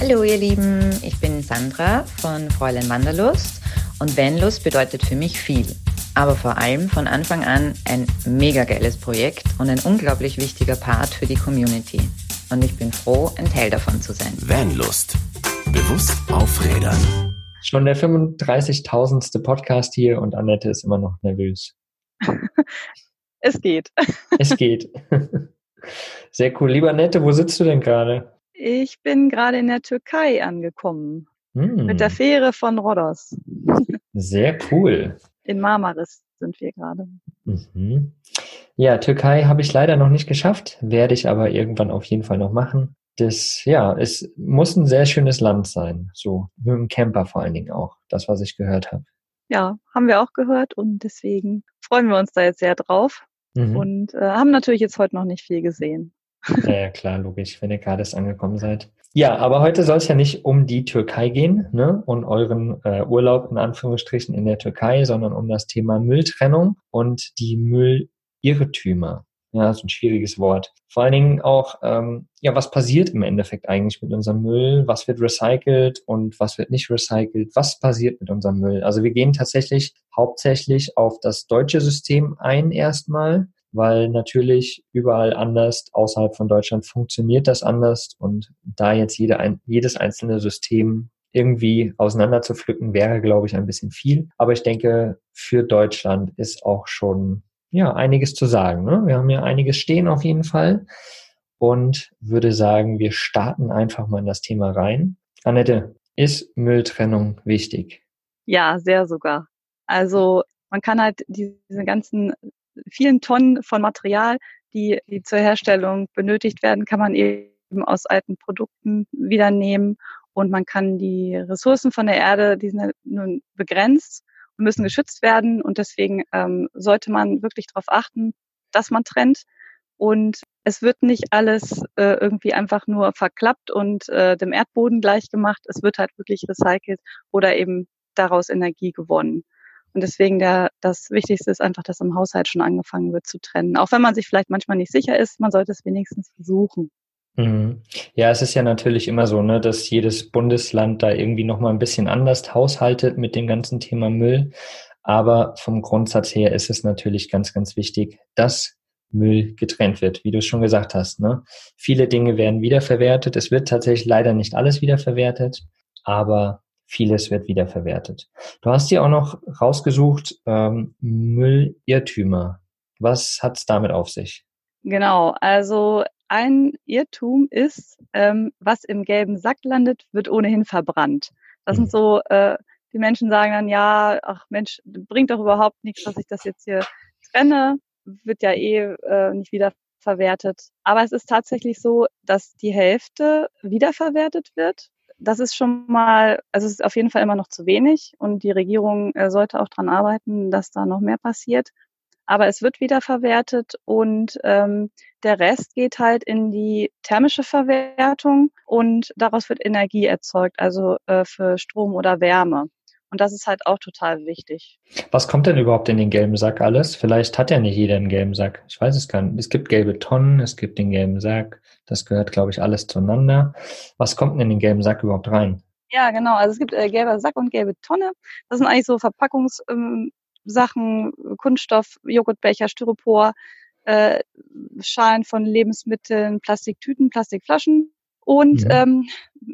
Hallo ihr Lieben, ich bin Sandra von Fräulein Wanderlust und Vanlust bedeutet für mich viel, aber vor allem von Anfang an ein mega geiles Projekt und ein unglaublich wichtiger Part für die Community. Und ich bin froh, ein Teil davon zu sein. Vanlust. Bewusst aufrädern. Schon der 35.000. Podcast hier und Annette ist immer noch nervös. es geht. Es geht. Sehr cool. Lieber Annette, wo sitzt du denn gerade? Ich bin gerade in der Türkei angekommen. Hm. Mit der Fähre von Rhodos. Sehr cool. In Marmaris sind wir gerade. Mhm. Ja, Türkei habe ich leider noch nicht geschafft, werde ich aber irgendwann auf jeden Fall noch machen. Das, ja, es muss ein sehr schönes Land sein. So, mit dem Camper vor allen Dingen auch. Das, was ich gehört habe. Ja, haben wir auch gehört und deswegen freuen wir uns da jetzt sehr drauf. Mhm. Und äh, haben natürlich jetzt heute noch nicht viel gesehen. Ja, ja, klar, logisch, wenn ihr gerade erst angekommen seid. Ja, aber heute soll es ja nicht um die Türkei gehen ne, und euren äh, Urlaub in Anführungsstrichen in der Türkei, sondern um das Thema Mülltrennung und die Müllirrtümer. Ja, ist ein schwieriges Wort. Vor allen Dingen auch, ähm, ja, was passiert im Endeffekt eigentlich mit unserem Müll? Was wird recycelt und was wird nicht recycelt? Was passiert mit unserem Müll? Also wir gehen tatsächlich hauptsächlich auf das deutsche System ein erstmal weil natürlich überall anders außerhalb von Deutschland funktioniert das anders und da jetzt jede, ein, jedes einzelne System irgendwie auseinander zu pflücken, wäre, glaube ich, ein bisschen viel. Aber ich denke, für Deutschland ist auch schon ja einiges zu sagen. Ne? Wir haben ja einiges stehen auf jeden Fall und würde sagen, wir starten einfach mal in das Thema rein. Annette, ist Mülltrennung wichtig? Ja, sehr sogar. Also man kann halt diese ganzen vielen Tonnen von Material, die, die zur Herstellung benötigt werden, kann man eben aus alten Produkten wieder nehmen und man kann die Ressourcen von der Erde, die sind nun begrenzt und müssen geschützt werden und deswegen ähm, sollte man wirklich darauf achten, dass man trennt und es wird nicht alles äh, irgendwie einfach nur verklappt und äh, dem Erdboden gleichgemacht. Es wird halt wirklich recycelt oder eben daraus Energie gewonnen. Und deswegen der, das Wichtigste ist einfach, dass im Haushalt schon angefangen wird zu trennen. Auch wenn man sich vielleicht manchmal nicht sicher ist, man sollte es wenigstens versuchen. Mhm. Ja, es ist ja natürlich immer so, ne, dass jedes Bundesland da irgendwie nochmal ein bisschen anders haushaltet mit dem ganzen Thema Müll. Aber vom Grundsatz her ist es natürlich ganz, ganz wichtig, dass Müll getrennt wird, wie du es schon gesagt hast. Ne? Viele Dinge werden wiederverwertet. Es wird tatsächlich leider nicht alles wiederverwertet, aber vieles wird wiederverwertet. Du hast dir auch noch rausgesucht, ähm, Müllirrtümer. Was hat es damit auf sich? Genau, also ein Irrtum ist, ähm, was im gelben Sack landet, wird ohnehin verbrannt. Das mhm. sind so, äh, die Menschen sagen dann, ja, ach Mensch, bringt doch überhaupt nichts, dass ich das jetzt hier trenne, wird ja eh äh, nicht wiederverwertet. Aber es ist tatsächlich so, dass die Hälfte wiederverwertet wird das ist schon mal, also es ist auf jeden Fall immer noch zu wenig und die Regierung äh, sollte auch dran arbeiten, dass da noch mehr passiert. Aber es wird wieder verwertet und ähm, der Rest geht halt in die thermische Verwertung und daraus wird Energie erzeugt, also äh, für Strom oder Wärme. Und das ist halt auch total wichtig. Was kommt denn überhaupt in den gelben Sack alles? Vielleicht hat ja nicht jeder einen gelben Sack. Ich weiß es gar nicht. Es gibt gelbe Tonnen, es gibt den gelben Sack. Das gehört, glaube ich, alles zueinander. Was kommt denn in den gelben Sack überhaupt rein? Ja, genau. Also es gibt äh, gelber Sack und gelbe Tonne. Das sind eigentlich so Verpackungssachen, ähm, Kunststoff, Joghurtbecher, Styropor, äh, Schalen von Lebensmitteln, Plastiktüten, Plastikflaschen und mhm. ähm,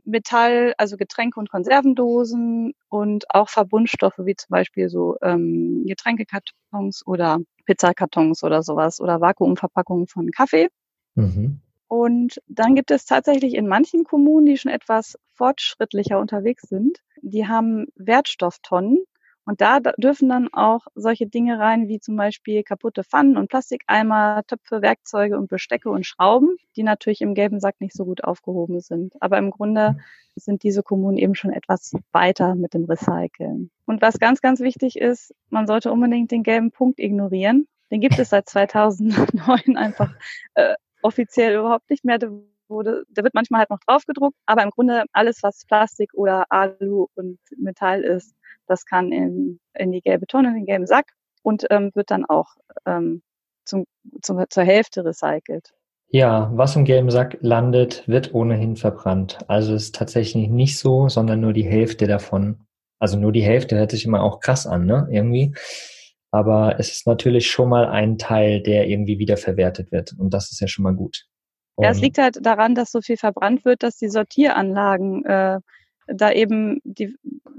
Metall, also Getränke und Konservendosen und auch Verbundstoffe wie zum Beispiel so ähm, Getränkekartons oder Pizzakartons oder sowas oder Vakuumverpackungen von Kaffee. Mhm. Und dann gibt es tatsächlich in manchen Kommunen, die schon etwas fortschrittlicher unterwegs sind, die haben Wertstofftonnen und da dürfen dann auch solche Dinge rein, wie zum Beispiel kaputte Pfannen und Plastikeimer, Töpfe, Werkzeuge und Bestecke und Schrauben, die natürlich im gelben Sack nicht so gut aufgehoben sind. Aber im Grunde sind diese Kommunen eben schon etwas weiter mit dem Recyceln. Und was ganz, ganz wichtig ist, man sollte unbedingt den gelben Punkt ignorieren. Den gibt es seit 2009 einfach äh, offiziell überhaupt nicht mehr. Wurde, der wird manchmal halt noch draufgedruckt, aber im Grunde alles, was Plastik oder Alu und Metall ist, das kann in, in die gelbe Tonne, in den gelben Sack und ähm, wird dann auch ähm, zum, zum, zur Hälfte recycelt. Ja, was im gelben Sack landet, wird ohnehin verbrannt. Also es ist tatsächlich nicht so, sondern nur die Hälfte davon. Also nur die Hälfte hört sich immer auch krass an, ne? Irgendwie. Aber es ist natürlich schon mal ein Teil, der irgendwie wiederverwertet wird. Und das ist ja schon mal gut. Ja, es liegt halt daran, dass so viel verbrannt wird, dass die Sortieranlagen äh, da eben die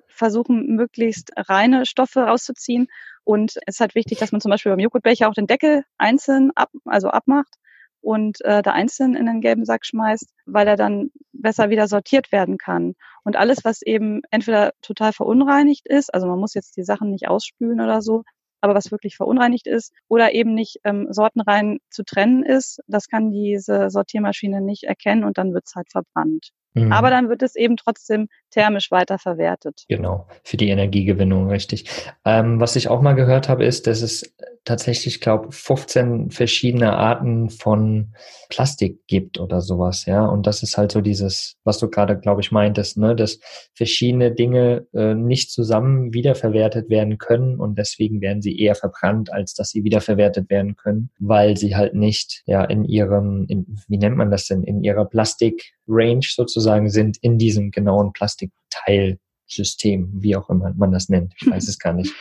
versuchen, möglichst reine Stoffe rauszuziehen. Und es ist halt wichtig, dass man zum Beispiel beim Joghurtbecher auch den Deckel einzeln ab, also abmacht und äh, da einzeln in den gelben Sack schmeißt, weil er dann besser wieder sortiert werden kann. Und alles, was eben entweder total verunreinigt ist, also man muss jetzt die Sachen nicht ausspülen oder so, aber was wirklich verunreinigt ist oder eben nicht ähm, sortenrein zu trennen ist, das kann diese Sortiermaschine nicht erkennen und dann wird es halt verbrannt. Mhm. Aber dann wird es eben trotzdem thermisch weiterverwertet. Genau, für die Energiegewinnung, richtig. Ähm, was ich auch mal gehört habe, ist, dass es tatsächlich, glaube 15 verschiedene Arten von Plastik gibt oder sowas, ja. Und das ist halt so dieses, was du gerade, glaube ich, meintest, ne, dass verschiedene Dinge äh, nicht zusammen wiederverwertet werden können und deswegen werden sie eher verbrannt, als dass sie wiederverwertet werden können, weil sie halt nicht, ja, in ihrem, in, wie nennt man das denn, in ihrer Plastik-Range sozusagen sind, in diesem genauen Plastikteilsystem, wie auch immer man das nennt. Ich weiß es gar nicht.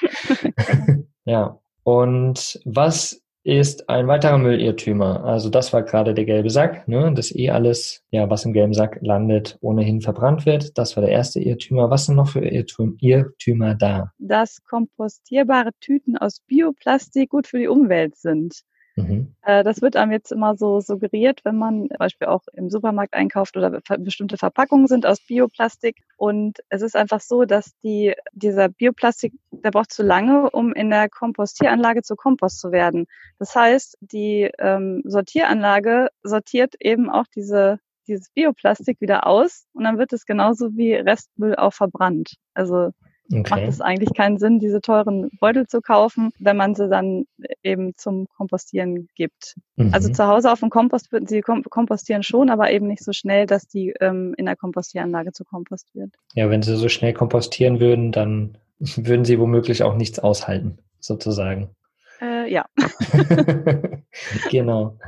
ja. Und was ist ein weiterer Müllirrtümer? Also das war gerade der gelbe Sack, ne? dass eh alles, ja, was im gelben Sack landet, ohnehin verbrannt wird. Das war der erste Irrtümer. Was sind noch für Irrtümer da? Dass kompostierbare Tüten aus Bioplastik gut für die Umwelt sind. Mhm. Äh, das wird einem jetzt immer so suggeriert, wenn man zum Beispiel auch im Supermarkt einkauft oder bestimmte Verpackungen sind aus Bioplastik. Und es ist einfach so, dass die, dieser Bioplastik, der braucht zu lange, um in der Kompostieranlage zu Kompost zu werden. Das heißt, die ähm, Sortieranlage sortiert eben auch diese dieses Bioplastik wieder aus und dann wird es genauso wie Restmüll auch verbrannt. Also Okay. Macht es eigentlich keinen Sinn, diese teuren Beutel zu kaufen, wenn man sie dann eben zum Kompostieren gibt. Mhm. Also zu Hause auf dem Kompost würden sie kompostieren schon, aber eben nicht so schnell, dass die ähm, in der Kompostieranlage zu Kompost wird. Ja, wenn sie so schnell kompostieren würden, dann würden sie womöglich auch nichts aushalten, sozusagen. Äh, ja. genau.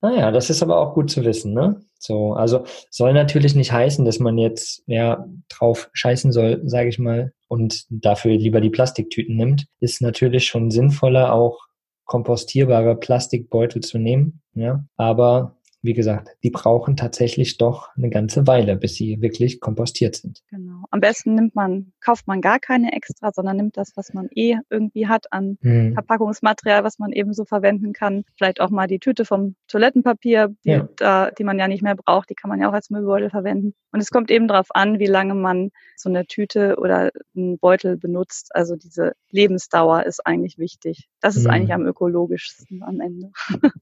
Naja, das ist aber auch gut zu wissen, ne? So, also soll natürlich nicht heißen, dass man jetzt ja drauf scheißen soll, sage ich mal, und dafür lieber die Plastiktüten nimmt. Ist natürlich schon sinnvoller, auch kompostierbare Plastikbeutel zu nehmen. Ja, aber wie gesagt, die brauchen tatsächlich doch eine ganze Weile, bis sie wirklich kompostiert sind. Genau. Am besten nimmt man, kauft man gar keine extra, sondern nimmt das, was man eh irgendwie hat an hm. Verpackungsmaterial, was man eben so verwenden kann. Vielleicht auch mal die Tüte vom Toilettenpapier, die, ja. da, die man ja nicht mehr braucht, die kann man ja auch als Müllbeutel verwenden. Und es kommt eben darauf an, wie lange man so eine Tüte oder einen Beutel benutzt. Also diese Lebensdauer ist eigentlich wichtig. Das ist hm. eigentlich am ökologischsten am Ende.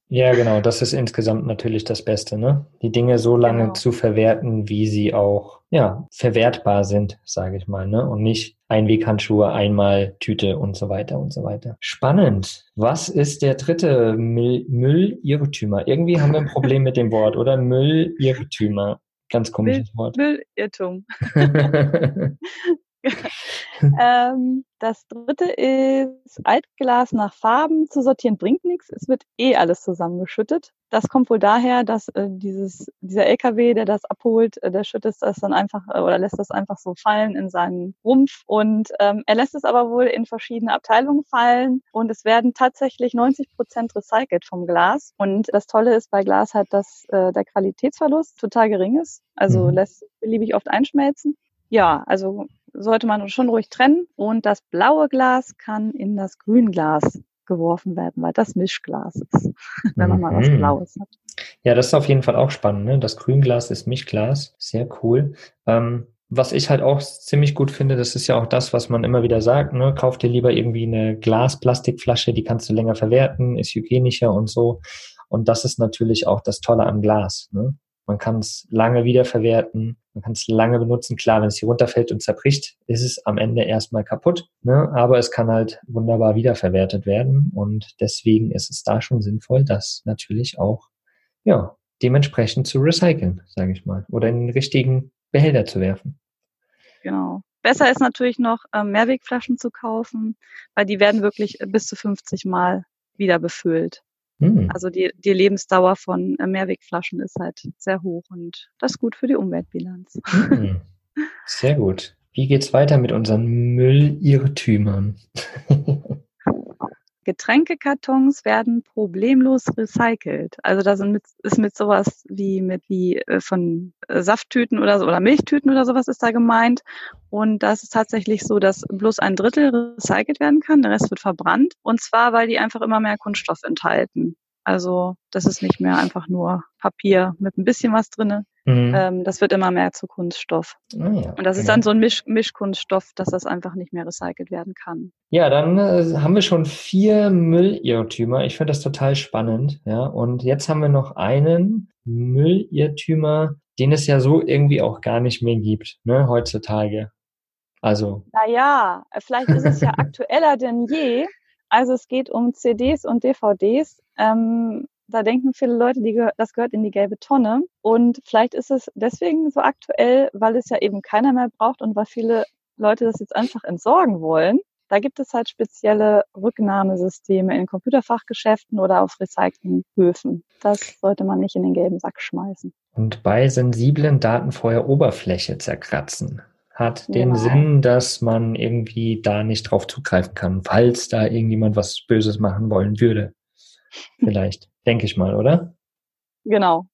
Ja, genau. Das ist insgesamt natürlich das das Beste, ne? Die Dinge so lange genau. zu verwerten, wie sie auch ja, verwertbar sind, sage ich mal, ne? Und nicht Einweghandschuhe, einmal Tüte und so weiter und so weiter. Spannend. Was ist der dritte Müllirrtümer? Irgendwie haben wir ein Problem mit dem Wort, oder? Müllirrtümer. Ganz komisches Müll, Wort. Müllirrtum. ähm, das dritte ist, Altglas nach Farben zu sortieren bringt nichts. Es wird eh alles zusammengeschüttet. Das kommt wohl daher, dass äh, dieses, dieser LKW, der das abholt, äh, der schüttet das dann einfach äh, oder lässt das einfach so fallen in seinen Rumpf. Und ähm, er lässt es aber wohl in verschiedene Abteilungen fallen. Und es werden tatsächlich 90 Prozent recycelt vom Glas. Und das Tolle ist bei Glas halt, dass äh, der Qualitätsverlust total gering ist. Also mhm. lässt beliebig oft einschmelzen. Ja, also sollte man schon ruhig trennen. Und das blaue Glas kann in das Grünglas geworfen werden, weil das Mischglas ist, wenn man mhm. mal was mhm. Blaues hat. Ja, das ist auf jeden Fall auch spannend. Ne? Das Grünglas ist Mischglas. Sehr cool. Ähm, was ich halt auch ziemlich gut finde, das ist ja auch das, was man immer wieder sagt, ne? Kauf dir lieber irgendwie eine Glas-Plastikflasche, die kannst du länger verwerten, ist hygienischer und so. Und das ist natürlich auch das Tolle am Glas. Ne? Man kann es lange wiederverwerten, man kann es lange benutzen. Klar, wenn es hier runterfällt und zerbricht, ist es am Ende erstmal kaputt. Ne? Aber es kann halt wunderbar wiederverwertet werden. Und deswegen ist es da schon sinnvoll, das natürlich auch ja, dementsprechend zu recyceln, sage ich mal. Oder in den richtigen Behälter zu werfen. Genau. Besser ist natürlich noch, ähm, Mehrwegflaschen zu kaufen, weil die werden wirklich bis zu 50 Mal wieder befüllt. Hm. Also die, die Lebensdauer von äh, Mehrwegflaschen ist halt sehr hoch und das ist gut für die Umweltbilanz. Hm. Sehr gut. Wie geht's weiter mit unseren Müllirrtümern? Getränkekartons werden problemlos recycelt. Also da sind mit, ist mit sowas wie mit wie äh, von äh, Safttüten oder so oder Milchtüten oder sowas ist da gemeint. Und das ist tatsächlich so, dass bloß ein Drittel recycelt werden kann, der Rest wird verbrannt. Und zwar, weil die einfach immer mehr Kunststoff enthalten. Also das ist nicht mehr einfach nur Papier mit ein bisschen was drinne. Mhm. Ähm, das wird immer mehr zu Kunststoff. Ah, ja, und das ist dann so ein Misch Mischkunststoff, dass das einfach nicht mehr recycelt werden kann. Ja, dann äh, haben wir schon vier Müllirrtümer. Ich finde das total spannend. Ja, und jetzt haben wir noch einen Müllirrtümer, den es ja so irgendwie auch gar nicht mehr gibt, ne, heutzutage. Also. Naja, vielleicht ist es ja aktueller denn je. Also es geht um CDs und DVDs. Ähm, da denken viele Leute, die das gehört in die gelbe Tonne. Und vielleicht ist es deswegen so aktuell, weil es ja eben keiner mehr braucht und weil viele Leute das jetzt einfach entsorgen wollen. Da gibt es halt spezielle Rücknahmesysteme in Computerfachgeschäften oder auf Recyclinghöfen. Das sollte man nicht in den gelben Sack schmeißen. Und bei sensiblen Daten vorher Oberfläche zerkratzen hat den genau. Sinn, dass man irgendwie da nicht drauf zugreifen kann, falls da irgendjemand was Böses machen wollen würde. Vielleicht, denke ich mal, oder? Genau.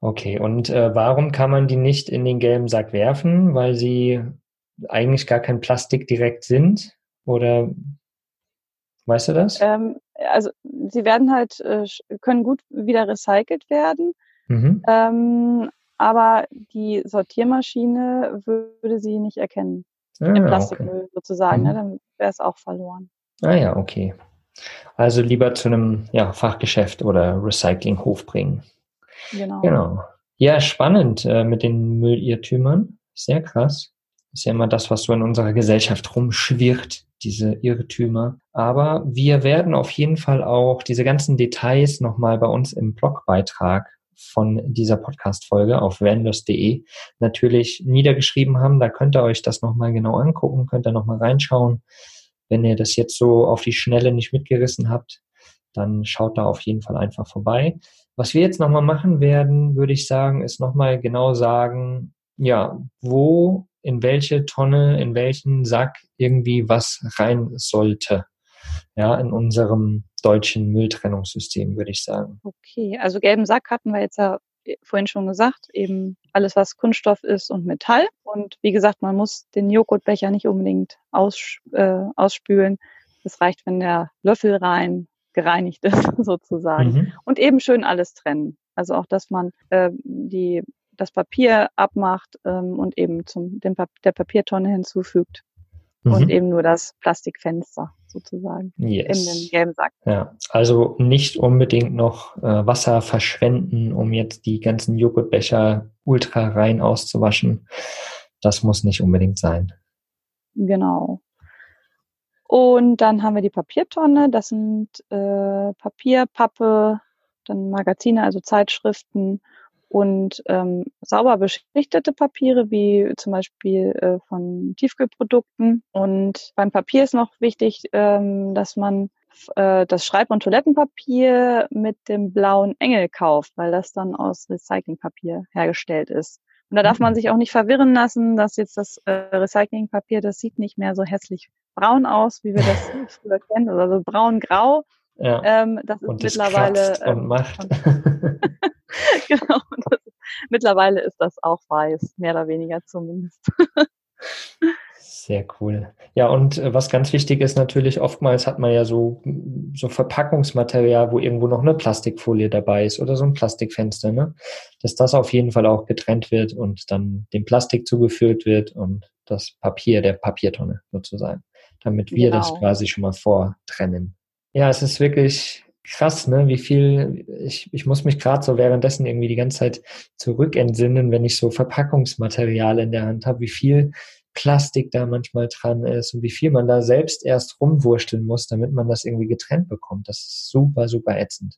Okay, und äh, warum kann man die nicht in den gelben Sack werfen? Weil sie eigentlich gar kein Plastik direkt sind? Oder weißt du das? Ähm, also sie werden halt, äh, können gut wieder recycelt werden. Mhm. Ähm, aber die Sortiermaschine würde sie nicht erkennen. Ah, Im Plastikmüll okay. sozusagen, ne? mhm. dann wäre es auch verloren. Ah ja, okay. Also lieber zu einem ja, Fachgeschäft oder Recyclinghof bringen. Genau. Genau. Ja, spannend äh, mit den Müllirrtümern. Sehr krass. Ist ja immer das, was so in unserer Gesellschaft rumschwirrt, diese Irrtümer. Aber wir werden auf jeden Fall auch diese ganzen Details nochmal bei uns im Blogbeitrag von dieser Podcast-Folge auf vanlust.de natürlich niedergeschrieben haben. Da könnt ihr euch das nochmal genau angucken, könnt ihr nochmal reinschauen. Wenn ihr das jetzt so auf die Schnelle nicht mitgerissen habt, dann schaut da auf jeden Fall einfach vorbei. Was wir jetzt nochmal machen werden, würde ich sagen, ist nochmal genau sagen, ja, wo, in welche Tonne, in welchen Sack irgendwie was rein sollte. Ja, in unserem deutschen Mülltrennungssystem, würde ich sagen. Okay, also gelben Sack hatten wir jetzt ja vorhin schon gesagt, eben alles, was Kunststoff ist und Metall. Und wie gesagt, man muss den Joghurtbecher nicht unbedingt aus, äh, ausspülen. Es reicht, wenn der Löffel rein gereinigt ist, sozusagen. Mhm. Und eben schön alles trennen. Also auch, dass man äh, die, das Papier abmacht ähm, und eben zum, dem, der Papiertonne hinzufügt. Mhm. Und eben nur das Plastikfenster sozusagen yes. in den gelben Sack. Ja, also nicht unbedingt noch äh, Wasser verschwenden, um jetzt die ganzen Joghurtbecher ultra rein auszuwaschen. Das muss nicht unbedingt sein. Genau. Und dann haben wir die Papiertonne. Das sind äh, Papier, Pappe, dann Magazine, also Zeitschriften und ähm, sauber beschriftete Papiere, wie zum Beispiel äh, von Tiefkühlprodukten. Und beim Papier ist noch wichtig, ähm, dass man äh, das Schreib- und Toilettenpapier mit dem blauen Engel kauft, weil das dann aus Recyclingpapier hergestellt ist. Und da darf man mhm. sich auch nicht verwirren lassen, dass jetzt das äh, Recyclingpapier, das sieht nicht mehr so hässlich braun aus, wie wir das früher kennen, oder so braun-grau. Ja. Ähm, das ist und mittlerweile. Ähm, und macht. genau. Das, mittlerweile ist das auch weiß, mehr oder weniger zumindest. Sehr cool. Ja, und äh, was ganz wichtig ist natürlich, oftmals hat man ja so, so Verpackungsmaterial, wo irgendwo noch eine Plastikfolie dabei ist oder so ein Plastikfenster, ne? Dass das auf jeden Fall auch getrennt wird und dann dem Plastik zugeführt wird und das Papier der Papiertonne sozusagen, damit wir genau. das quasi schon mal vortrennen. Ja, es ist wirklich krass, ne? Wie viel, ich, ich muss mich gerade so währenddessen irgendwie die ganze Zeit zurückentsinnen, wenn ich so Verpackungsmaterial in der Hand habe, wie viel Plastik da manchmal dran ist und wie viel man da selbst erst rumwursteln muss, damit man das irgendwie getrennt bekommt. Das ist super, super ätzend.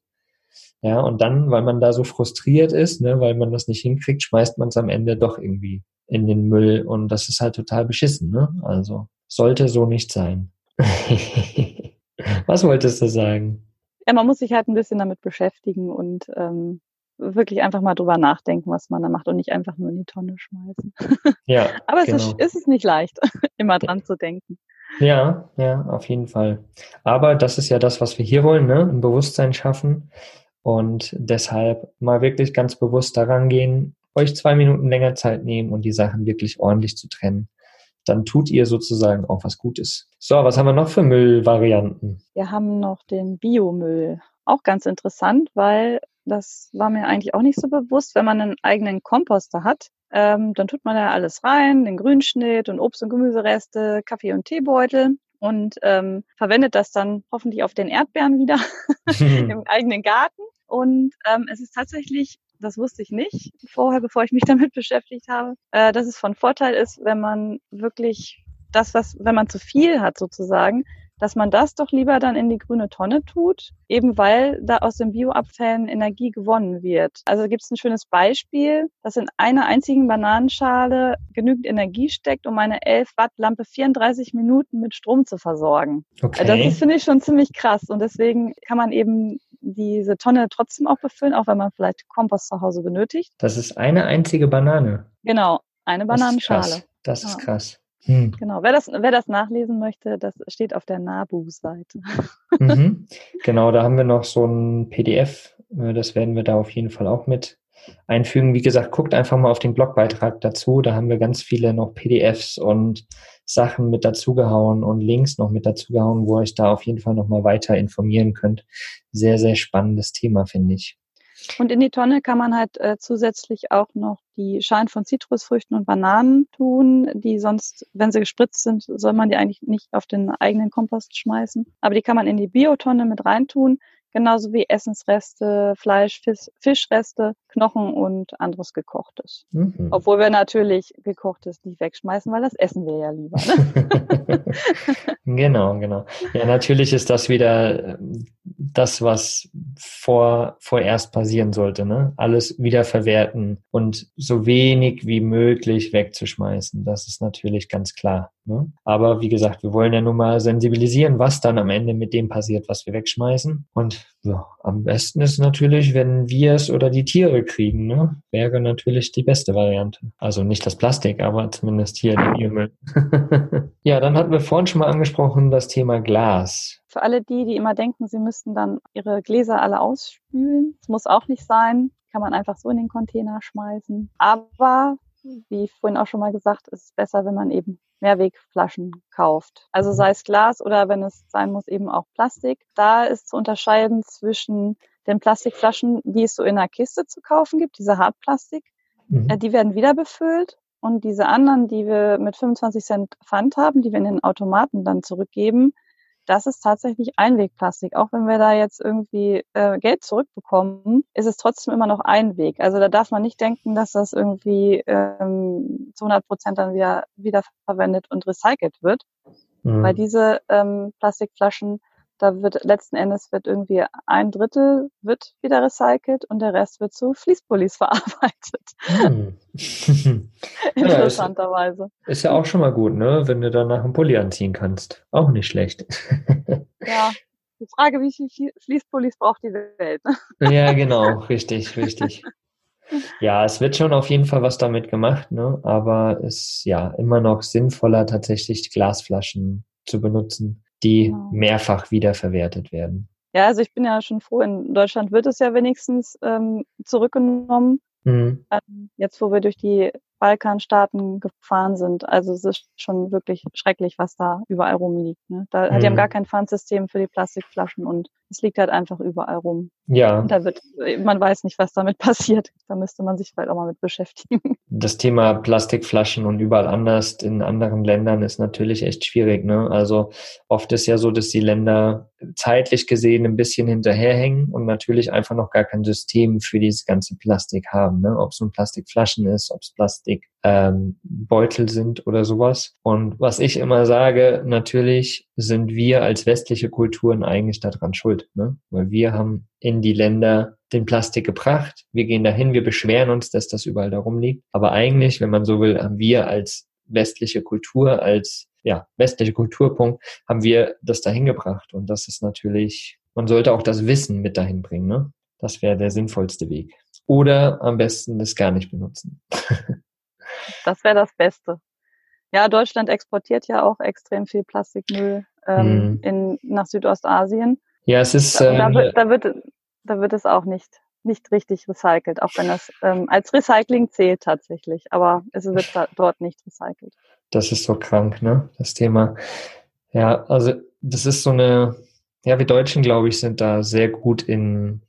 Ja, und dann, weil man da so frustriert ist, ne, weil man das nicht hinkriegt, schmeißt man es am Ende doch irgendwie in den Müll und das ist halt total beschissen, ne? Also sollte so nicht sein. Was wolltest du sagen? Ja, man muss sich halt ein bisschen damit beschäftigen und ähm, wirklich einfach mal drüber nachdenken, was man da macht und nicht einfach nur in die Tonne schmeißen. Ja. Aber es genau. ist, ist es nicht leicht, immer dran zu denken. Ja, ja, auf jeden Fall. Aber das ist ja das, was wir hier wollen, ne? Ein Bewusstsein schaffen und deshalb mal wirklich ganz bewusst daran gehen, euch zwei Minuten länger Zeit nehmen und die Sachen wirklich ordentlich zu trennen. Dann tut ihr sozusagen auch was Gutes. So, was haben wir noch für Müllvarianten? Wir haben noch den Biomüll. Auch ganz interessant, weil das war mir eigentlich auch nicht so bewusst, wenn man einen eigenen Komposter hat. Ähm, dann tut man da alles rein, den Grünschnitt und Obst- und Gemüsereste, Kaffee- und Teebeutel und ähm, verwendet das dann hoffentlich auf den Erdbeeren wieder im eigenen Garten. Und ähm, es ist tatsächlich, das wusste ich nicht vorher, bevor ich mich damit beschäftigt habe, äh, dass es von Vorteil ist, wenn man wirklich das, was, wenn man zu viel hat sozusagen, dass man das doch lieber dann in die grüne Tonne tut, eben weil da aus den Bioabfällen Energie gewonnen wird. Also gibt es ein schönes Beispiel, dass in einer einzigen Bananenschale genügend Energie steckt, um eine 11 Watt Lampe 34 Minuten mit Strom zu versorgen. Okay. Das ist, finde ich, schon ziemlich krass. Und deswegen kann man eben diese Tonne trotzdem auch befüllen, auch wenn man vielleicht Kompost zu Hause benötigt. Das ist eine einzige Banane. Genau, eine Das ist Bananenschale. krass. Das ist Ja. krass. Hm. Genau, wer das, wer das nachlesen möchte, das steht auf der NABU-Seite. Mhm. Genau, da haben wir noch so ein PDF. äh, Das werden wir da auf jeden Fall auch mit einfügen. Wie gesagt, guckt einfach mal auf den Blogbeitrag dazu. Da haben wir ganz viele noch PDFs und Sachen mit dazugehauen und Links noch mit dazugehauen, wo ihr euch da auf jeden Fall nochmal weiter informieren könnt. Sehr, sehr spannendes Thema, finde ich. Und in die Tonne kann man halt äh, zusätzlich auch noch die Schalen von Zitrusfrüchten und Bananen tun, die sonst, wenn sie gespritzt sind, soll man die eigentlich nicht auf den eigenen Kompost schmeißen. Aber die kann man in die Biotonne mit reintun, genauso wie Essensreste, Fleisch, Fisch, Fischreste, Knochen und anderes Gekochtes. Mhm. Obwohl wir natürlich Gekochtes nicht wegschmeißen, weil das essen wir ja lieber. Ne? genau, genau. Ja, natürlich ist das wieder ähm, das, was vor, vorerst passieren sollte, ne? Alles wiederverwerten und so wenig wie möglich wegzuschmeißen. Das ist natürlich ganz klar. Ne? Aber wie gesagt, wir wollen ja nun mal sensibilisieren, was dann am Ende mit dem passiert, was wir wegschmeißen. Und ja, am besten ist natürlich, wenn wir es oder die Tiere kriegen, ne? Wäre natürlich die beste Variante. Also nicht das Plastik, aber zumindest hier der Biermüll. ja, dann hatten wir vorhin schon mal angesprochen, das Thema Glas. Für alle die, die immer denken, sie müssten dann ihre Gläser alle ausspülen, das muss auch nicht sein. Kann man einfach so in den Container schmeißen. Aber, wie vorhin auch schon mal gesagt, ist es besser, wenn man eben Mehrwegflaschen kauft. Also sei es Glas oder wenn es sein muss, eben auch Plastik. Da ist zu unterscheiden zwischen den Plastikflaschen, die es so in einer Kiste zu kaufen gibt, diese Hartplastik. Mhm. Äh, Die werden wieder befüllt. Und diese anderen, die wir mit 25 Cent Pfand haben, die wir in den Automaten dann zurückgeben, das ist tatsächlich Einwegplastik. Auch wenn wir da jetzt irgendwie äh, Geld zurückbekommen, ist es trotzdem immer noch Einweg. Also da darf man nicht denken, dass das irgendwie ähm, zu 100 Prozent dann wieder wiederverwendet und recycelt wird, Mhm. weil diese ähm, Plastikflaschen, da wird letzten Endes wird irgendwie ein Drittel wird wieder recycelt und der Rest wird zu Fließpullis verarbeitet. Hm. Ja, ist, Interessanterweise. ist ja auch schon mal gut, ne? Wenn du danach einen Pulli anziehen kannst. Auch nicht schlecht. Ja. Die Frage, wie viel Fließpullis braucht die Welt? Ne? ja, genau, richtig, richtig. Ja, es wird schon auf jeden Fall was damit gemacht, ne? Aber es ist ja immer noch sinnvoller, tatsächlich Glasflaschen zu benutzen, die Genau. mehrfach wiederverwertet werden. Ja, also ich bin ja schon froh, in Deutschland wird es ja wenigstens ähm, zurückgenommen. Mhm. Ähm, jetzt, wo wir durch die Balkanstaaten gefahren sind. Also es ist schon wirklich schrecklich, was da überall rumliegt. Ne? Da, Die haben Mhm. gar kein Pfandsystem für die Plastikflaschen und es liegt halt einfach überall rum. Ja, da wird, man weiß nicht, was damit passiert. Da müsste man sich vielleicht auch mal mit beschäftigen. das Thema Plastikflaschen und überall anders in anderen Ländern ist natürlich echt schwierig. Ne? Also oft ist ja so, dass die Länder zeitlich gesehen ein bisschen hinterherhängen und natürlich einfach noch gar kein System für dieses ganze Plastik haben. Ne? Ob es nun Plastikflaschen ist, ob es Plastikbeutel ähm, Beutel sind oder sowas. Und was ich immer sage, natürlich sind wir als westliche Kulturen eigentlich daran schuld. Ne? Weil wir haben in die Länder den Plastik gebracht. Wir gehen dahin, wir beschweren uns, dass das überall da rumliegt. Aber eigentlich, wenn man so will, haben wir als westliche Kultur, als ja, westliche Kulturpunkt, haben wir das dahin gebracht. Und das ist natürlich man sollte auch das Wissen mit dahin bringen. Ne? Das wäre der sinnvollste Weg. Oder am besten das gar nicht benutzen. das wäre das Beste. Ja, Deutschland exportiert ja auch extrem viel Plastikmüll ähm, mhm. in, nach Südostasien. Ja, es ist. Da, da, wird, da, wird, da wird es auch nicht, nicht richtig recycelt, auch wenn das ähm, als Recycling zählt tatsächlich. Aber es wird da, dort nicht recycelt. Das ist so krank, ne? Das Thema. Ja, also das ist so eine, ja, wir Deutschen, glaube ich, sind da sehr gut in,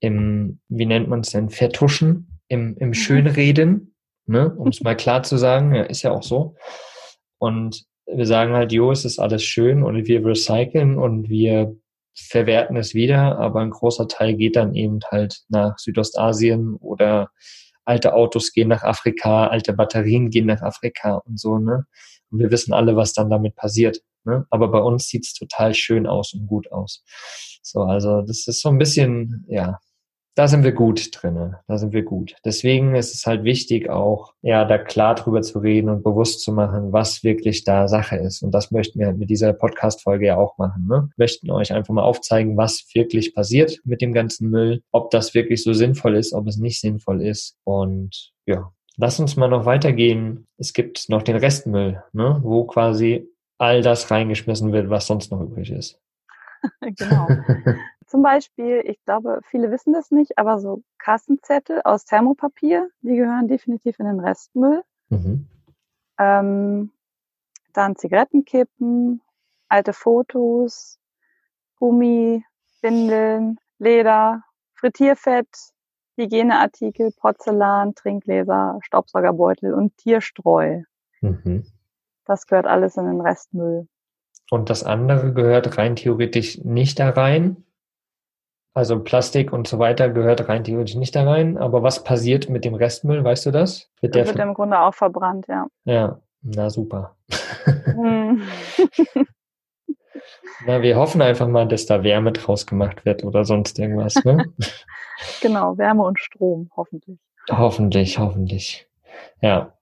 im, wie nennt man es denn, Vertuschen, im, im mhm. Schönreden, ne? um es mal klar zu sagen, ja, ist ja auch so. Und wir sagen halt, jo, es ist alles schön und wir recyceln und wir verwerten es wieder, aber ein großer Teil geht dann eben halt nach Südostasien oder alte Autos gehen nach Afrika, alte Batterien gehen nach Afrika und so, ne? Und wir wissen alle, was dann damit passiert. Ne? Aber bei uns sieht's total schön aus und gut aus. So, also das ist so ein bisschen, ja, da sind wir gut drinnen, da sind wir gut. Deswegen ist es halt wichtig, auch ja da klar drüber zu reden und bewusst zu machen, was wirklich da Sache ist. Und das möchten wir halt mit dieser Podcast-Folge ja auch machen. Ne? Wir möchten euch einfach mal aufzeigen, was wirklich passiert mit dem ganzen Müll, ob das wirklich so sinnvoll ist, ob es nicht sinnvoll ist. Und ja, lass uns mal noch weitergehen. Es gibt noch den Restmüll, ne? wo quasi all das reingeschmissen wird, was sonst noch übrig ist. genau. Zum Beispiel, ich glaube, viele wissen das nicht, aber so Kassenzettel aus Thermopapier, die gehören definitiv in den Restmüll. Mhm. Ähm, dann Zigarettenkippen, alte Fotos, Gummi, Windeln, Leder, Frittierfett, Hygieneartikel, Porzellan, Trinkgläser, Staubsaugerbeutel und Tierstreu. Mhm. Das gehört alles in den Restmüll. Und das andere gehört rein theoretisch nicht da rein? Also Plastik und so weiter gehört rein theoretisch nicht da rein. Aber was passiert mit dem Restmüll, weißt du das? Wird der wird im Grunde auch verbrannt, ja. Ja, na super. Hm. na, wir hoffen einfach mal, dass da Wärme draus gemacht wird oder sonst irgendwas, ne? genau, Wärme und Strom, hoffentlich. Hoffentlich, hoffentlich. Ja.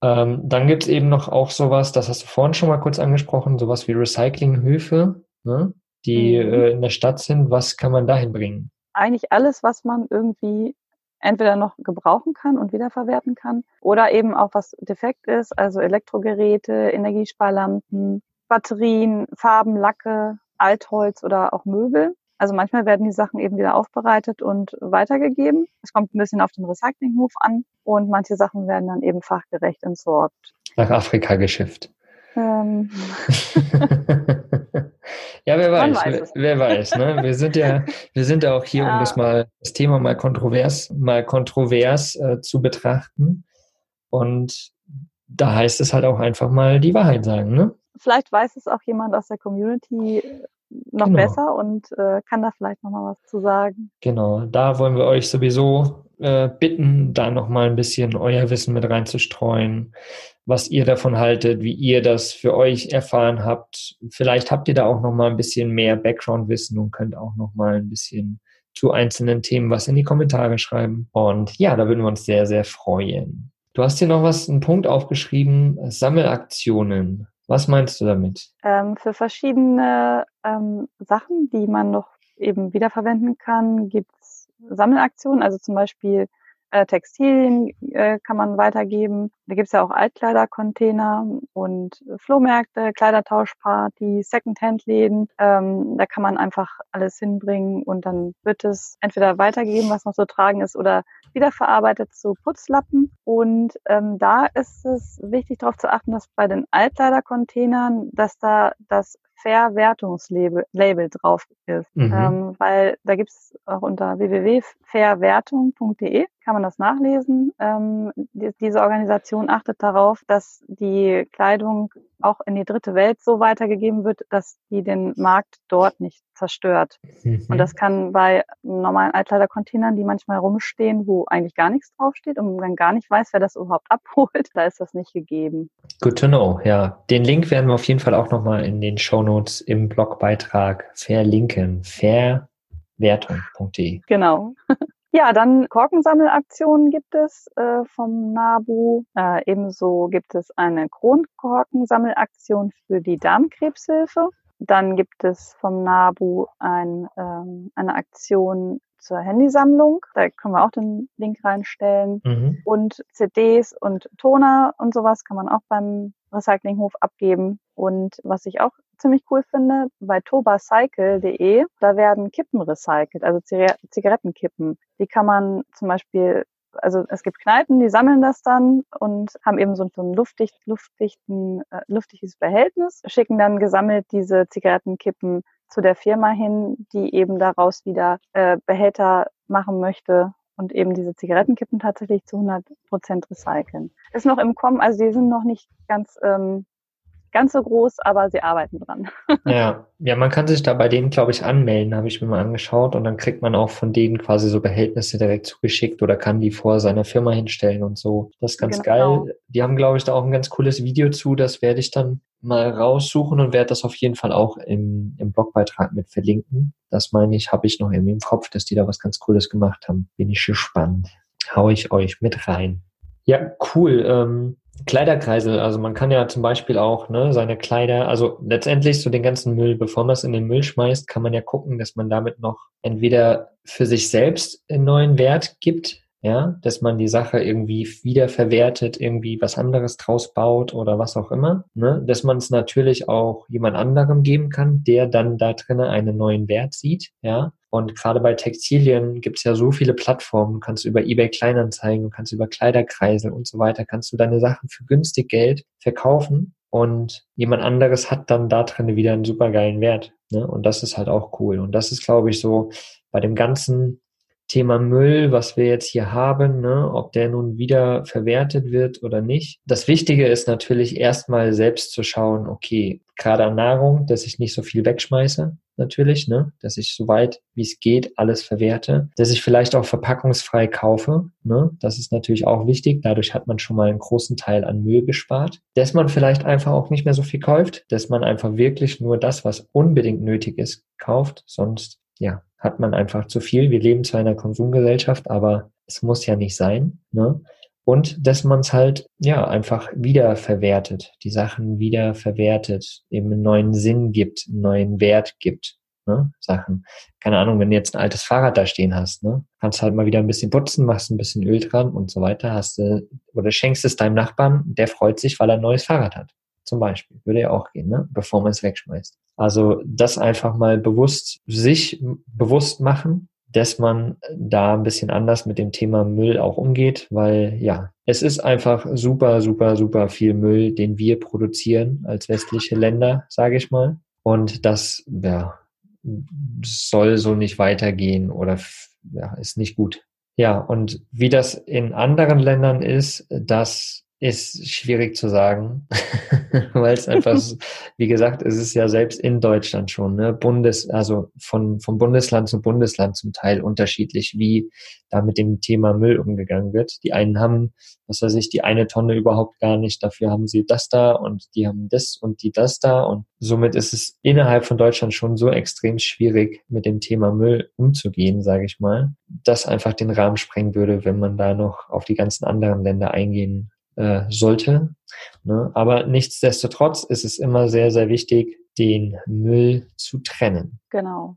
Ähm, dann gibt's eben noch auch sowas, das hast du vorhin schon mal kurz angesprochen, sowas wie Recyclinghöfe. Ne? Die mhm. äh, in der Stadt sind, was kann man dahin bringen? Eigentlich alles, was man irgendwie entweder noch gebrauchen kann und wiederverwerten kann oder eben auch was defekt ist, also Elektrogeräte, Energiesparlampen, Batterien, Farben, Lacke, Altholz oder auch Möbel. Also manchmal werden die Sachen eben wieder aufbereitet und weitergegeben. Es kommt ein bisschen auf den Recyclinghof an und manche Sachen werden dann eben fachgerecht entsorgt. Nach Afrika geschifft. Ähm. ja, wer weiß, weiß wer, wer, weiß. Ne? Wir sind ja, wir sind ja auch hier, ja. um das mal das Thema mal kontrovers, mal kontrovers äh, zu betrachten. Und da heißt es halt auch einfach mal die Wahrheit sagen. Ne? Vielleicht weiß es auch jemand aus der Community noch genau. besser und äh, kann da vielleicht noch mal was zu sagen. Genau, da wollen wir euch sowieso äh, bitten, da noch mal ein bisschen euer Wissen mit reinzustreuen was ihr davon haltet, wie ihr das für euch erfahren habt. Vielleicht habt ihr da auch noch mal ein bisschen mehr Background-Wissen und könnt auch noch mal ein bisschen zu einzelnen Themen was in die Kommentare schreiben. Und ja, da würden wir uns sehr, sehr freuen. Du hast hier noch was, einen Punkt aufgeschrieben, Sammelaktionen. Was meinst du damit? Ähm, für verschiedene ähm, Sachen, die man noch eben wiederverwenden kann, gibt es Sammelaktionen. Also zum Beispiel äh, Textilien äh, kann man weitergeben. Da gibt's ja auch Altkleidercontainer und Flohmärkte, Kleidertauschpartys, Secondhand-Läden. Ähm, da kann man einfach alles hinbringen und dann wird es entweder weitergegeben, was noch zu tragen ist, oder wiederverarbeitet zu Putzlappen. Und ähm, da ist es wichtig darauf zu achten, dass bei den Altkleidercontainern, dass da das Verwertungslabel drauf ist. Mhm. Ähm, weil da gibt's auch unter www.verwertung.de kann man das nachlesen. Ähm, die, diese Organisation achtet darauf, dass die Kleidung auch in die dritte Welt so weitergegeben wird, dass die den Markt dort nicht zerstört. Mhm. Und das kann bei normalen Altkleidercontainern, die manchmal rumstehen, wo eigentlich gar nichts draufsteht und man gar nicht weiß, wer das überhaupt abholt, da ist das nicht gegeben. Good to know, ja. Den Link werden wir auf jeden Fall auch nochmal in den Shownotes im Blogbeitrag verlinken. Verwertung.de. Genau. Ja, dann Korkensammelaktionen gibt es äh, vom NABU. Äh, ebenso gibt es eine Kronkorkensammelaktion für die Darmkrebshilfe. Dann gibt es vom NABU ein, ähm, eine Aktion zur Handysammlung. Da können wir auch den Link reinstellen. Mhm. Und CDs und Toner und sowas kann man auch beim Recyclinghof abgeben. Und was ich auch ziemlich cool finde, bei tobacycle.de, da werden Kippen recycelt, also Zigarettenkippen. Die kann man zum Beispiel also es gibt Kneipen, die sammeln das dann und haben eben so, ein luftdicht, luftdichten, äh, luftiges Behältnis, schicken dann gesammelt diese Zigarettenkippen zu der Firma hin, die eben daraus wieder äh, Behälter machen möchte und eben diese Zigarettenkippen tatsächlich zu 100 Prozent recyceln. Ist noch im Kommen, also die sind noch nicht ganz ähm, ganz so groß, aber sie arbeiten dran. Ja, ja, man kann sich da bei denen, glaube ich, anmelden, habe ich mir mal angeschaut und dann kriegt man auch von denen quasi so Behältnisse direkt zugeschickt oder kann die vor seiner Firma hinstellen und so. Das ist ganz genau. geil. Die haben, glaube ich, da auch ein ganz cooles Video zu, das werde ich dann mal raussuchen und werde das auf jeden Fall auch im, im Blogbeitrag mit verlinken. Das meine ich, habe ich noch irgendwie im Kopf, dass die da was ganz Cooles gemacht haben. Bin ich gespannt. Hau ich euch mit rein. Ja, cool. Ähm, Kleiderkreisel, also man kann ja zum Beispiel auch ne, seine Kleider, also letztendlich so den ganzen Müll, bevor man es in den Müll schmeißt, kann man ja gucken, dass man damit noch entweder für sich selbst einen neuen Wert gibt, ja, dass man die Sache irgendwie wiederverwertet, irgendwie was anderes draus baut oder was auch immer, ne, dass man es natürlich auch jemand anderem geben kann, der dann da drinnen einen neuen Wert sieht, ja, und gerade bei Textilien gibt es ja so viele Plattformen, kannst du über eBay Kleinanzeigen, kannst über Kleiderkreisel und so weiter, kannst du deine Sachen für günstig Geld verkaufen und jemand anderes hat dann da drin wieder einen supergeilen Wert. Ne? Und das ist halt auch cool. Und das ist, glaube ich, so bei dem ganzen Thema Müll, was wir jetzt hier haben, ne, ob der nun wieder verwertet wird oder nicht. Das Wichtige ist natürlich erstmal selbst zu schauen, okay, gerade an Nahrung, dass ich nicht so viel wegschmeiße, natürlich, ne, dass ich so weit wie es geht alles verwerte, dass ich vielleicht auch verpackungsfrei kaufe, ne, das ist natürlich auch wichtig. Dadurch hat man schon mal einen großen Teil an Müll gespart, dass man vielleicht einfach auch nicht mehr so viel kauft, dass man einfach wirklich nur das, was unbedingt nötig ist, kauft, sonst ja, hat man einfach zu viel. Wir leben zwar in einer Konsumgesellschaft, aber es muss ja nicht sein. Ne? Und dass man es halt ja einfach wiederverwertet, die Sachen wiederverwertet, eben einen neuen Sinn gibt, einen neuen Wert gibt. Ne? Sachen. Keine Ahnung, wenn du jetzt ein altes Fahrrad da stehen hast, ne? kannst halt mal wieder ein bisschen putzen, machst ein bisschen Öl dran und so weiter, hast du, oder schenkst es deinem Nachbarn, der freut sich, weil er ein neues Fahrrad hat zum Beispiel. Würde ja auch gehen, ne? bevor man es wegschmeißt. Also das einfach mal bewusst sich bewusst machen, dass man da ein bisschen anders mit dem Thema Müll auch umgeht, weil ja, es ist einfach super, super, super viel Müll, den wir produzieren als westliche Länder, sage ich mal. Und das ja, soll so nicht weitergehen oder ja, ist nicht gut. Ja, und wie das in anderen Ländern ist, das ist schwierig zu sagen, weil es einfach, wie gesagt, es ist ja selbst in Deutschland schon, ne, Bundes, also von, von Bundesland zu Bundesland zum Teil unterschiedlich, wie da mit dem Thema Müll umgegangen wird. Die einen haben, was weiß ich, die eine Tonne überhaupt gar nicht, dafür haben sie das da und die haben das und die das da und somit ist es innerhalb von Deutschland schon so extrem schwierig, mit dem Thema Müll umzugehen, sage ich mal, dass einfach den Rahmen sprengen würde, wenn man da noch auf die ganzen anderen Länder eingehen äh, sollte. Ne? Aber nichtsdestotrotz ist es immer sehr, sehr wichtig, den Müll zu trennen. Genau.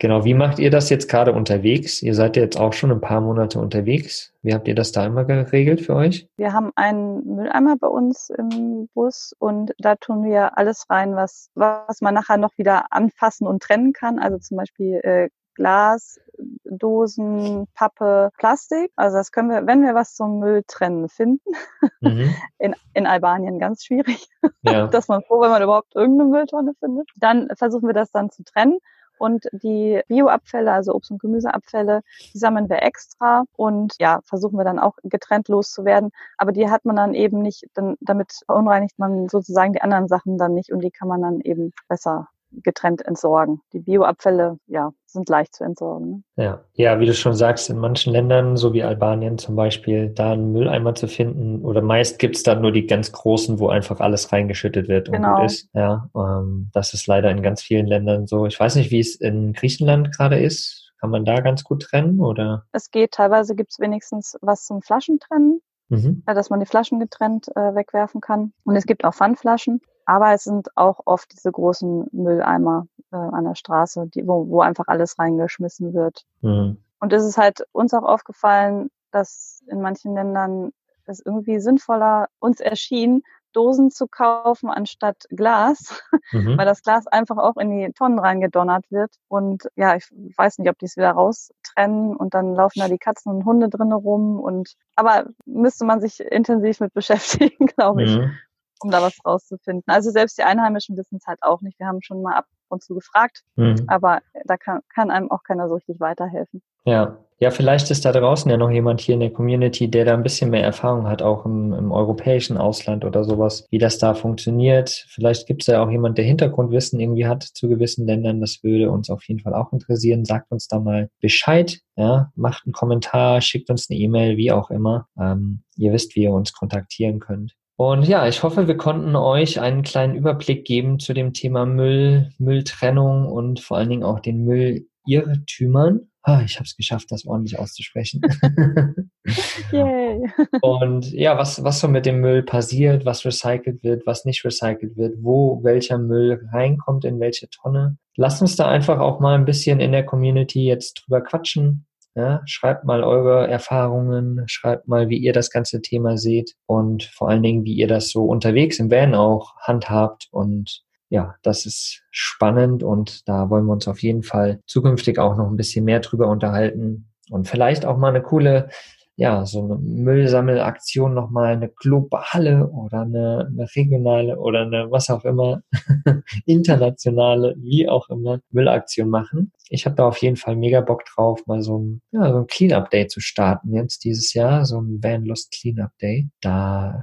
genau. Wie macht ihr das jetzt gerade unterwegs? Ihr seid ja jetzt auch schon ein paar Monate unterwegs. Wie habt ihr das da immer geregelt für euch? Wir haben einen Mülleimer bei uns im Bus und da tun wir alles rein, was, was man nachher noch wieder anfassen und trennen kann. Also zum Beispiel äh, Glas, Dosen, Pappe, Plastik. Also das können wir, wenn wir was zum Müll trennen finden. Mhm. In, in Albanien ganz schwierig. Ja. dass man froh, wenn man überhaupt irgendeine Mülltonne findet. Dann versuchen wir das dann zu trennen. Und die Bioabfälle, also Obst- und Gemüseabfälle, die sammeln wir extra und ja, versuchen wir dann auch getrennt loszuwerden. Aber die hat man dann eben nicht, dann, damit verunreinigt man sozusagen die anderen Sachen dann nicht und die kann man dann eben besser getrennt entsorgen. Die Bioabfälle, ja, sind leicht zu entsorgen. Ne? Ja. ja, wie du schon sagst, in manchen Ländern, so wie Albanien zum Beispiel, da einen Mülleimer zu finden oder meist gibt's da nur die ganz großen, wo einfach alles reingeschüttet wird und genau. gut ist. Ja, ähm, das ist leider in ganz vielen Ländern so. Ich weiß nicht, wie es in Griechenland gerade ist. Kann man da ganz gut trennen oder? Es geht. Teilweise gibt's wenigstens was zum Flaschentrennen. Mhm. dass man die Flaschen getrennt äh, wegwerfen kann. Und es gibt auch Pfandflaschen. Aber es sind auch oft diese großen Mülleimer äh, an der Straße, die, wo, wo einfach alles reingeschmissen wird. Mhm. Und es ist halt uns auch aufgefallen, dass in manchen Ländern es irgendwie sinnvoller uns erschien, Dosen zu kaufen anstatt Glas, mhm. weil das Glas einfach auch in die Tonnen reingedonnert wird. Und ja, ich weiß nicht, ob die es wieder raustrennen und dann laufen da die Katzen und Hunde drinnen rum. Und aber müsste man sich intensiv mit beschäftigen, glaube ich, mhm. Um da was rauszufinden. Also selbst die Einheimischen wissen es halt auch nicht. Wir haben schon mal ab und zu gefragt, mhm. aber da kann, kann einem auch keiner so richtig weiterhelfen. Ja, ja, vielleicht ist da draußen ja noch jemand hier in der Community, der da ein bisschen mehr Erfahrung hat, auch im, im europäischen Ausland oder sowas, wie das da funktioniert. Vielleicht gibt es ja auch jemand, der Hintergrundwissen irgendwie hat zu gewissen Ländern. Das würde uns auf jeden Fall auch interessieren. Sagt uns da mal Bescheid. Ja, macht einen Kommentar, schickt uns eine E-Mail, wie auch immer. Ähm, ihr wisst, wie ihr uns kontaktieren könnt. Und ja, ich hoffe, wir konnten euch einen kleinen Überblick geben zu dem Thema Müll, Mülltrennung und vor allen Dingen auch den Müllirrtümern ah, ich habe es geschafft, das ordentlich auszusprechen. Yay. Und ja, was, was so mit dem Müll passiert, was recycelt wird, was nicht recycelt wird, wo welcher Müll reinkommt, in welche Tonne. Lasst uns da einfach auch mal ein bisschen in der Community jetzt drüber quatschen. Ja, schreibt mal eure Erfahrungen, schreibt mal, wie ihr das ganze Thema seht und vor allen Dingen, wie ihr das so unterwegs im Van auch handhabt. Und ja, das ist spannend und da wollen wir uns auf jeden Fall zukünftig auch noch ein bisschen mehr drüber unterhalten und vielleicht auch mal eine coole, ja, so eine Müllsammelaktion nochmal eine globale oder eine, eine regionale oder eine was auch immer, internationale, wie auch immer, Müllaktion machen. Ich habe da auf jeden Fall mega Bock drauf, mal so ein, ja, so ein Cleanup Day zu starten jetzt dieses Jahr, so ein Van Lust Cleanup Day. Da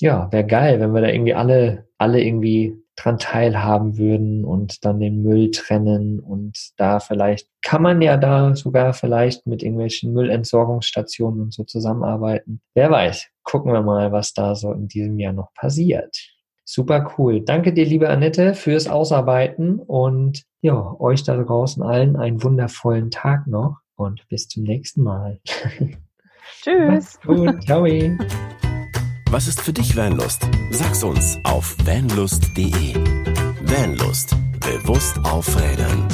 ja, wäre geil, wenn wir da irgendwie alle, alle irgendwie dran teilhaben würden und dann den Müll trennen und da vielleicht kann man ja da sogar vielleicht mit irgendwelchen Müllentsorgungsstationen und so zusammenarbeiten. Wer weiß, gucken wir mal, was da so in diesem Jahr noch passiert. Super cool. Danke dir, liebe Annette, fürs Ausarbeiten und ja, euch da draußen allen einen wundervollen Tag noch und bis zum nächsten Mal. Tschüss. gut. Ciao. Was ist für dich Vanlust? Sag's uns auf vanlust.de. Vanlust. Bewusst aufrädern.